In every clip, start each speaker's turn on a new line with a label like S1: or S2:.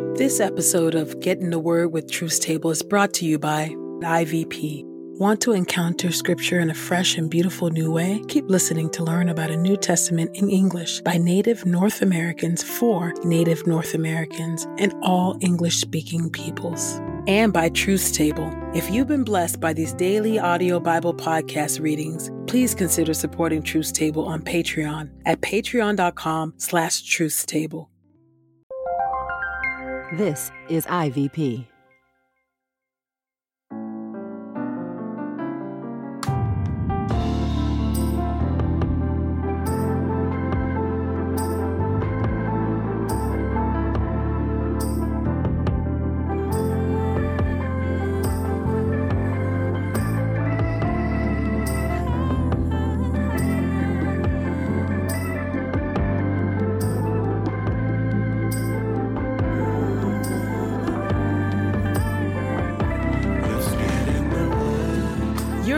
S1: This episode of Get in the Word with Truth's Table is brought to you by IVP. Want to encounter Scripture in a fresh and beautiful new way? Keep listening to learn about a New Testament in English by Native North Americans for Native North Americans and all English speaking peoples. And by Truth's Table. If you've been blessed by these daily audio Bible podcast readings, please consider supporting Truth's Table on Patreon at patreon.com slash truthstable.
S2: This is IVP.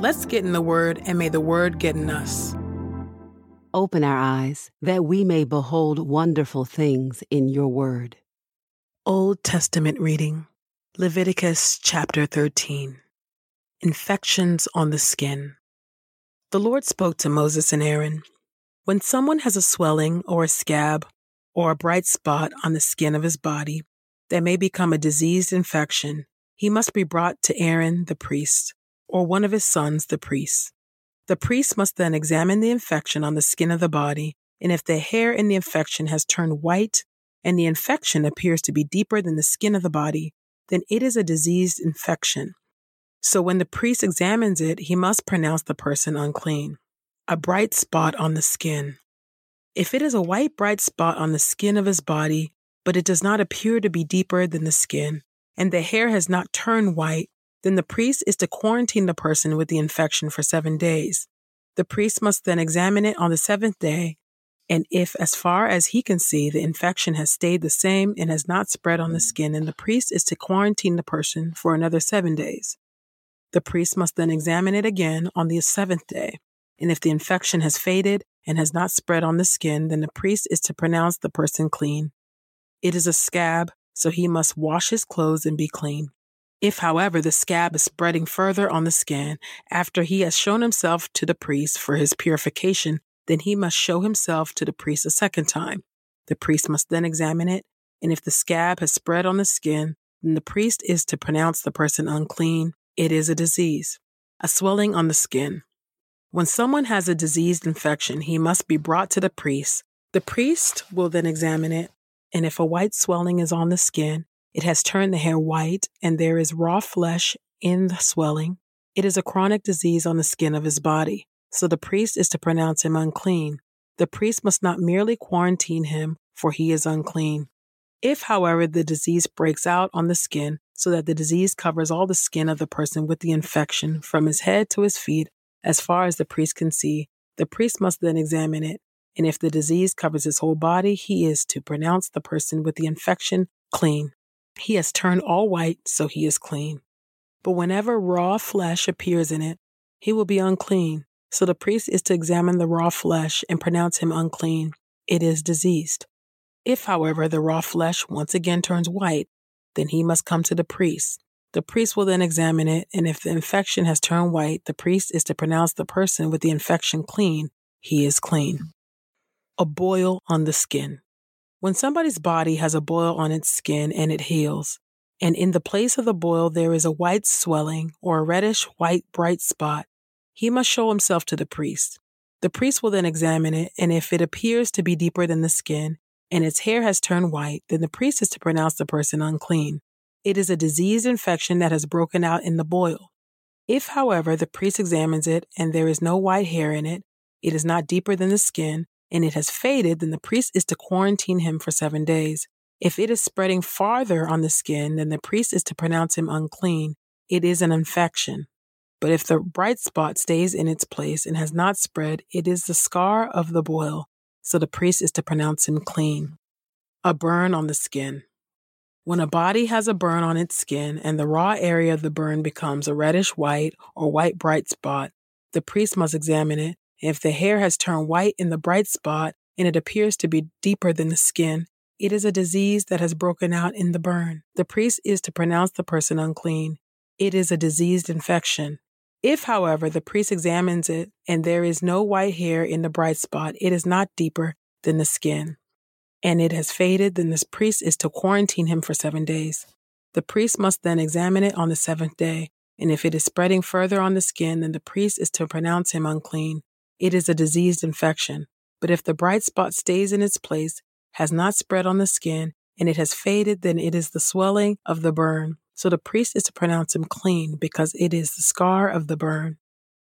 S1: Let's get in the Word and may the Word get in us.
S2: Open our eyes that we may behold wonderful things in your word.
S1: Old Testament reading Leviticus chapter 13 Infections on the Skin. The Lord spoke to Moses and Aaron When someone has a swelling or a scab or a bright spot on the skin of his body that may become a diseased infection, he must be brought to Aaron the priest or one of his sons the priest. The priest must then examine the infection on the skin of the body, and if the hair in the infection has turned white and the infection appears to be deeper than the skin of the body, then it is a diseased infection. So when the priest examines it, he must pronounce the person unclean. A bright spot on the skin. If it is a white bright spot on the skin of his body, but it does not appear to be deeper than the skin, and the hair has not turned white, then the priest is to quarantine the person with the infection for seven days. The priest must then examine it on the seventh day, and if, as far as he can see, the infection has stayed the same and has not spread on the skin, then the priest is to quarantine the person for another seven days. The priest must then examine it again on the seventh day, and if the infection has faded and has not spread on the skin, then the priest is to pronounce the person clean. It is a scab, so he must wash his clothes and be clean. If, however, the scab is spreading further on the skin after he has shown himself to the priest for his purification, then he must show himself to the priest a second time. The priest must then examine it, and if the scab has spread on the skin, then the priest is to pronounce the person unclean. It is a disease, a swelling on the skin. When someone has a diseased infection, he must be brought to the priest. The priest will then examine it, and if a white swelling is on the skin, it has turned the hair white, and there is raw flesh in the swelling. It is a chronic disease on the skin of his body, so the priest is to pronounce him unclean. The priest must not merely quarantine him, for he is unclean. If, however, the disease breaks out on the skin, so that the disease covers all the skin of the person with the infection from his head to his feet, as far as the priest can see, the priest must then examine it. And if the disease covers his whole body, he is to pronounce the person with the infection clean. He has turned all white, so he is clean. But whenever raw flesh appears in it, he will be unclean. So the priest is to examine the raw flesh and pronounce him unclean. It is diseased. If, however, the raw flesh once again turns white, then he must come to the priest. The priest will then examine it, and if the infection has turned white, the priest is to pronounce the person with the infection clean. He is clean. A boil on the skin. When somebody's body has a boil on its skin and it heals, and in the place of the boil there is a white swelling or a reddish white bright spot, he must show himself to the priest. The priest will then examine it, and if it appears to be deeper than the skin, and its hair has turned white, then the priest is to pronounce the person unclean. It is a diseased infection that has broken out in the boil. If, however, the priest examines it and there is no white hair in it, it is not deeper than the skin, and it has faded, then the priest is to quarantine him for seven days. If it is spreading farther on the skin, then the priest is to pronounce him unclean. It is an infection. But if the bright spot stays in its place and has not spread, it is the scar of the boil. So the priest is to pronounce him clean. A burn on the skin. When a body has a burn on its skin and the raw area of the burn becomes a reddish white or white bright spot, the priest must examine it. If the hair has turned white in the bright spot and it appears to be deeper than the skin, it is a disease that has broken out in the burn. The priest is to pronounce the person unclean. It is a diseased infection. If, however, the priest examines it and there is no white hair in the bright spot, it is not deeper than the skin and it has faded, then this priest is to quarantine him for seven days. The priest must then examine it on the seventh day, and if it is spreading further on the skin, then the priest is to pronounce him unclean. It is a diseased infection. But if the bright spot stays in its place, has not spread on the skin, and it has faded, then it is the swelling of the burn. So the priest is to pronounce him clean because it is the scar of the burn.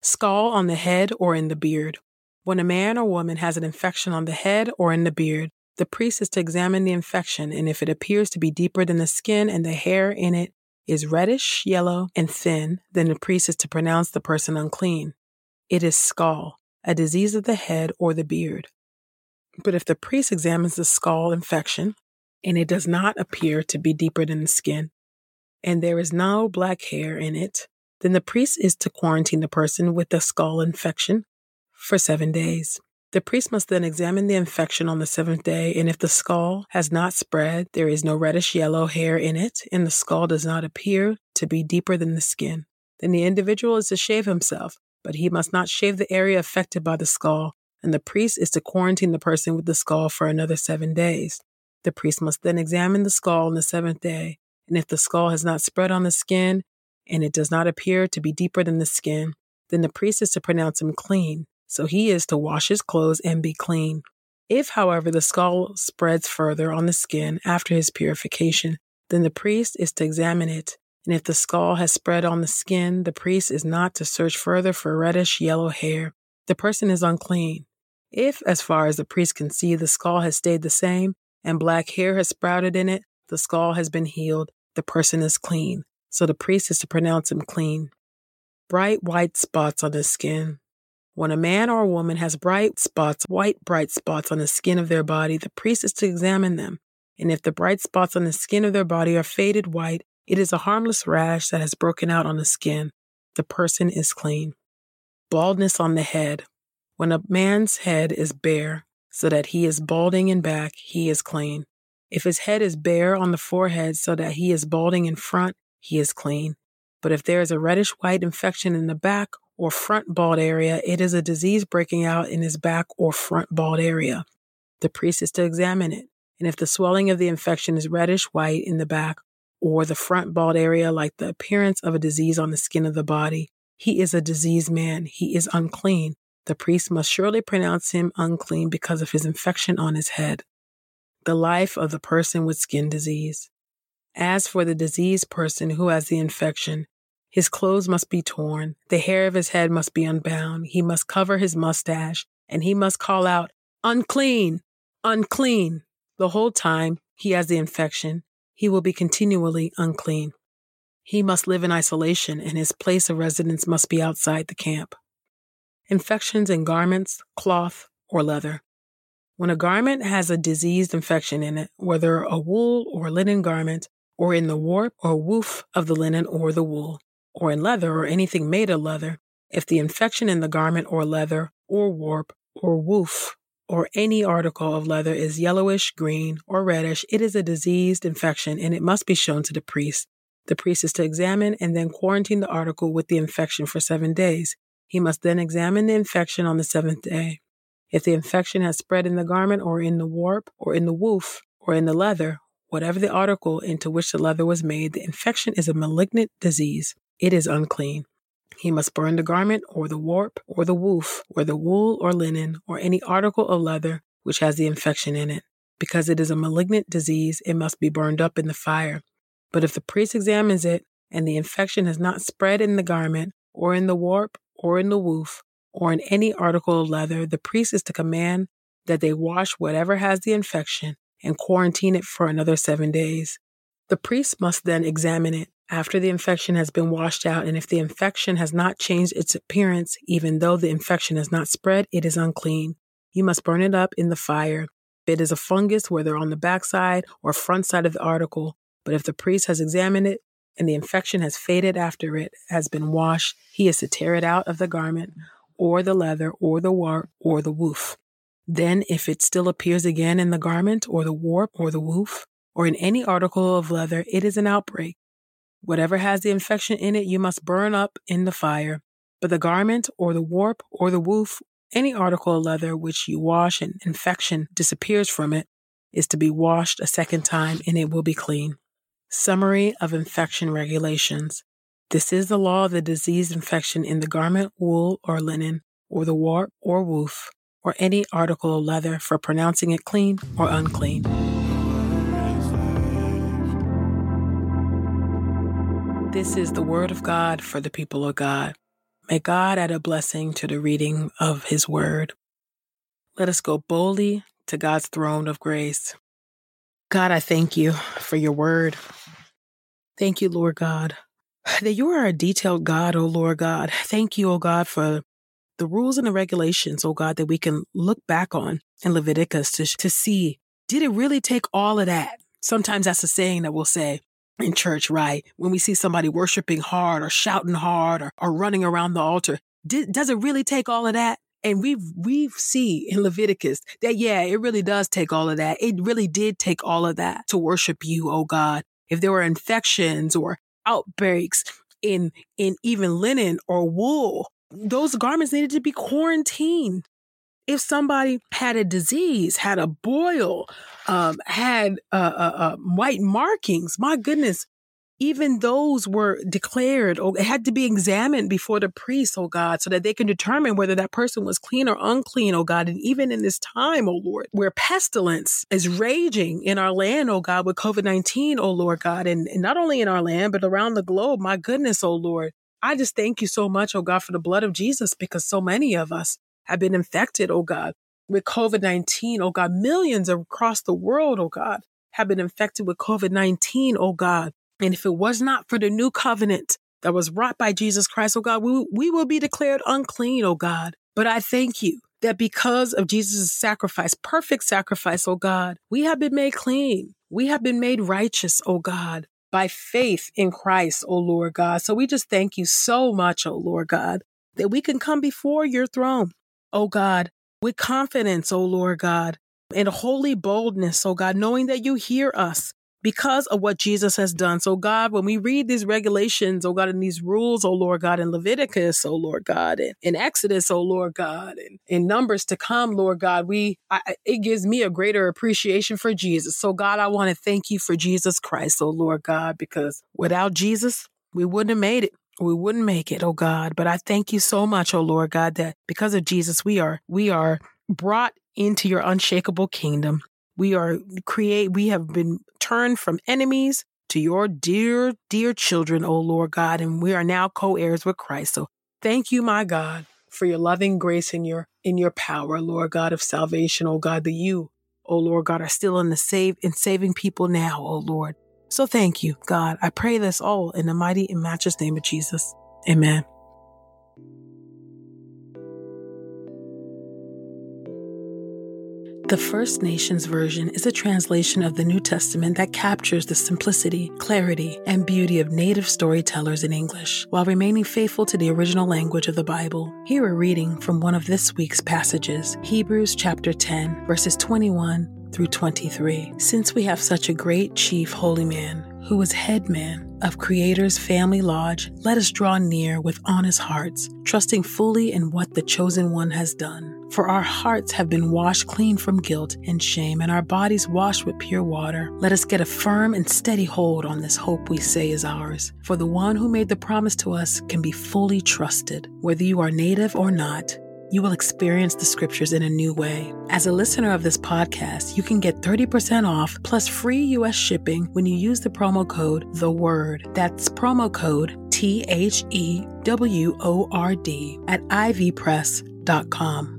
S1: Scall on the head or in the beard. When a man or woman has an infection on the head or in the beard, the priest is to examine the infection, and if it appears to be deeper than the skin and the hair in it is reddish, yellow, and thin, then the priest is to pronounce the person unclean. It is scall, a disease of the head or the beard. But if the priest examines the scall infection, and it does not appear to be deeper than the skin, and there is no black hair in it, then the priest is to quarantine the person with the scall infection for seven days. The priest must then examine the infection on the seventh day, and if the scall has not spread, there is no reddish yellow hair in it, and the scall does not appear to be deeper than the skin, then the individual is to shave himself, but he must not shave the area affected by the scall, and the priest is to quarantine the person with the scall for another seven days. The priest must then examine the scall on the seventh day, and if the scall has not spread on the skin, and it does not appear to be deeper than the skin, then the priest is to pronounce him clean so he is to wash his clothes and be clean. If, however, the scall spreads further on the skin after his purification, then the priest is to examine it. And if the scall has spread on the skin, the priest is not to search further for reddish yellow hair. The person is unclean. If, as far as the priest can see, the scall has stayed the same and black hair has sprouted in it, the scall has been healed, the person is clean. So the priest is to pronounce him clean. Bright white spots on the skin. When a man or a woman has bright spots, white bright spots on the skin of their body, the priest is to examine them. And if the bright spots on the skin of their body are faded white, it is a harmless rash that has broken out on the skin. The person is clean. Baldness on the head. When a man's head is bare, so that he is balding in back, he is clean. If his head is bare on the forehead, so that he is balding in front, he is clean. But if there is a reddish white infection in the back or front bald area, it is a disease breaking out in his back or front bald area. The priest is to examine it, and if the swelling of the infection is reddish white in the back or the front bald area, like the appearance of a disease on the skin of the body, he is a diseased man. He is unclean. The priest must surely pronounce him unclean because of his infection on his head. The life of the person with skin disease. As for the diseased person who has the infection, his clothes must be torn, the hair of his head must be unbound, he must cover his mustache, and he must call out, Unclean! Unclean! The whole time he has the infection, he will be continually unclean. He must live in isolation, and his place of residence must be outside the camp. Infections in garments, cloth, or leather. When a garment has a diseased infection in it, whether a wool or linen garment, or in the warp or woof of the linen or the wool, or in leather or anything made of leather, if the infection in the garment or leather or warp or woof or any article of leather is yellowish, green, or reddish, it is a diseased infection and it must be shown to the priest. The priest is to examine and then quarantine the article with the infection for seven days. He must then examine the infection on the seventh day. If the infection has spread in the garment or in the warp or in the woof or in the leather, whatever the article into which the leather was made, the infection is a malignant disease it is unclean. He must burn the garment or the warp or the woof or the wool or linen or any article of leather which has the infection in it. Because it is a malignant disease, it must be burned up in the fire. But if the priest examines it and the infection has not spread in the garment or in the warp or in the woof or in any article of leather, the priest is to command that they wash whatever has the infection and quarantine it for another seven days. The priest must then examine it after the infection has been washed out, and if the infection has not changed its appearance, even though the infection has not spread, it is unclean. You must burn it up in the fire. If it is a fungus, whether on the backside or front side of the article, but if the priest has examined it and the infection has faded after it has been washed, he is to tear it out of the garment or the leather or the warp or the woof. Then, if it still appears again in the garment or the warp or the woof or in any article of leather, it is an outbreak. Whatever has the infection in it, you must burn up in the fire. But the garment or the warp or the woof, any article of leather which you wash and infection disappears from it, is to be washed a second time and it will be clean. Summary of infection regulations. This is the law of the disease infection in the garment, wool, or linen, or the warp or woof, or any article of leather for pronouncing it clean or unclean. This is the word of God for the people of God. May God add a blessing to the reading of his word. Let us go boldly to God's throne of grace. God, I thank you for your word. Thank you, Lord God, that you are a detailed God, O Lord God. Thank you, O God, for the rules and the regulations, O God, that we can look back on in Leviticus to, to see, did it really take all of that? Sometimes that's a saying that we'll say in church, right? When we see somebody worshiping hard or shouting hard or, or running around the altar, does it really take all of that? And we've, we see in Leviticus that, yeah, it really does take all of that. It really did take all of that to worship you, oh God if there were infections or outbreaks in in even linen or wool, those garments needed to be quarantined. If somebody had a disease, had a boil, um, had uh, uh, uh, white markings, my goodness, even those were declared or it had to be examined before the priest, oh God, so that they can determine whether that person was clean or unclean, oh God. And even in this time, oh Lord, where pestilence is raging in our land, oh God, with COVID 19, oh Lord God, and, and not only in our land, but around the globe, my goodness, oh Lord. I just thank you so much, oh God, for the blood of Jesus, because so many of us have been infected, oh God, with COVID 19, oh God. Millions across the world, oh God, have been infected with COVID 19, oh God. And if it was not for the new covenant that was wrought by Jesus Christ, oh God, we, we will be declared unclean, oh God. But I thank you that because of Jesus' sacrifice, perfect sacrifice, oh God, we have been made clean. We have been made righteous, oh God, by faith in Christ, oh Lord God. So we just thank you so much, oh Lord God, that we can come before your throne, oh God, with confidence, oh Lord God, and holy boldness, oh God, knowing that you hear us because of what Jesus has done. So, God, when we read these regulations, oh God, and these rules, oh Lord God, in Leviticus, oh Lord God, and in Exodus, oh Lord God, and in Numbers to come, Lord God, we I, it gives me a greater appreciation for Jesus. So, God, I want to thank you for Jesus Christ, oh Lord God, because without Jesus, we wouldn't have made it. We wouldn't make it, oh God. But I thank you so much, oh Lord God, that because of Jesus, we are we are brought into your unshakable kingdom. We are create, we have been turned from enemies to your dear, dear children, O Lord God, and we are now co-heirs with Christ. So thank you, my God, for your loving grace and your in your power, Lord God of salvation, O God, that you, O Lord God, are still in the save in saving people now, O Lord. So thank you, God. I pray this all in the mighty and matchless name of Jesus. Amen. The First Nations Version is a translation of the New Testament that captures the simplicity, clarity, and beauty of native storytellers in English, while remaining faithful to the original language of the Bible. Here a reading from one of this week's passages, Hebrews chapter 10, verses 21 through 23. Since we have such a great chief holy man, who is head man of Creator's family lodge, let us draw near with honest hearts, trusting fully in what the chosen one has done. For our hearts have been washed clean from guilt and shame, and our bodies washed with pure water. Let us get a firm and steady hold on this hope we say is ours. For the one who made the promise to us can be fully trusted. Whether you are native or not, you will experience the scriptures in a new way. As a listener of this podcast, you can get 30% off plus free U.S. shipping when you use the promo code The Word. That's promo code T H E W O R D at ivpress.com.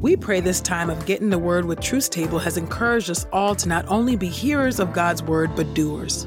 S1: We pray this time of getting the word with Truth's Table has encouraged us all to not only be hearers of God's word, but doers.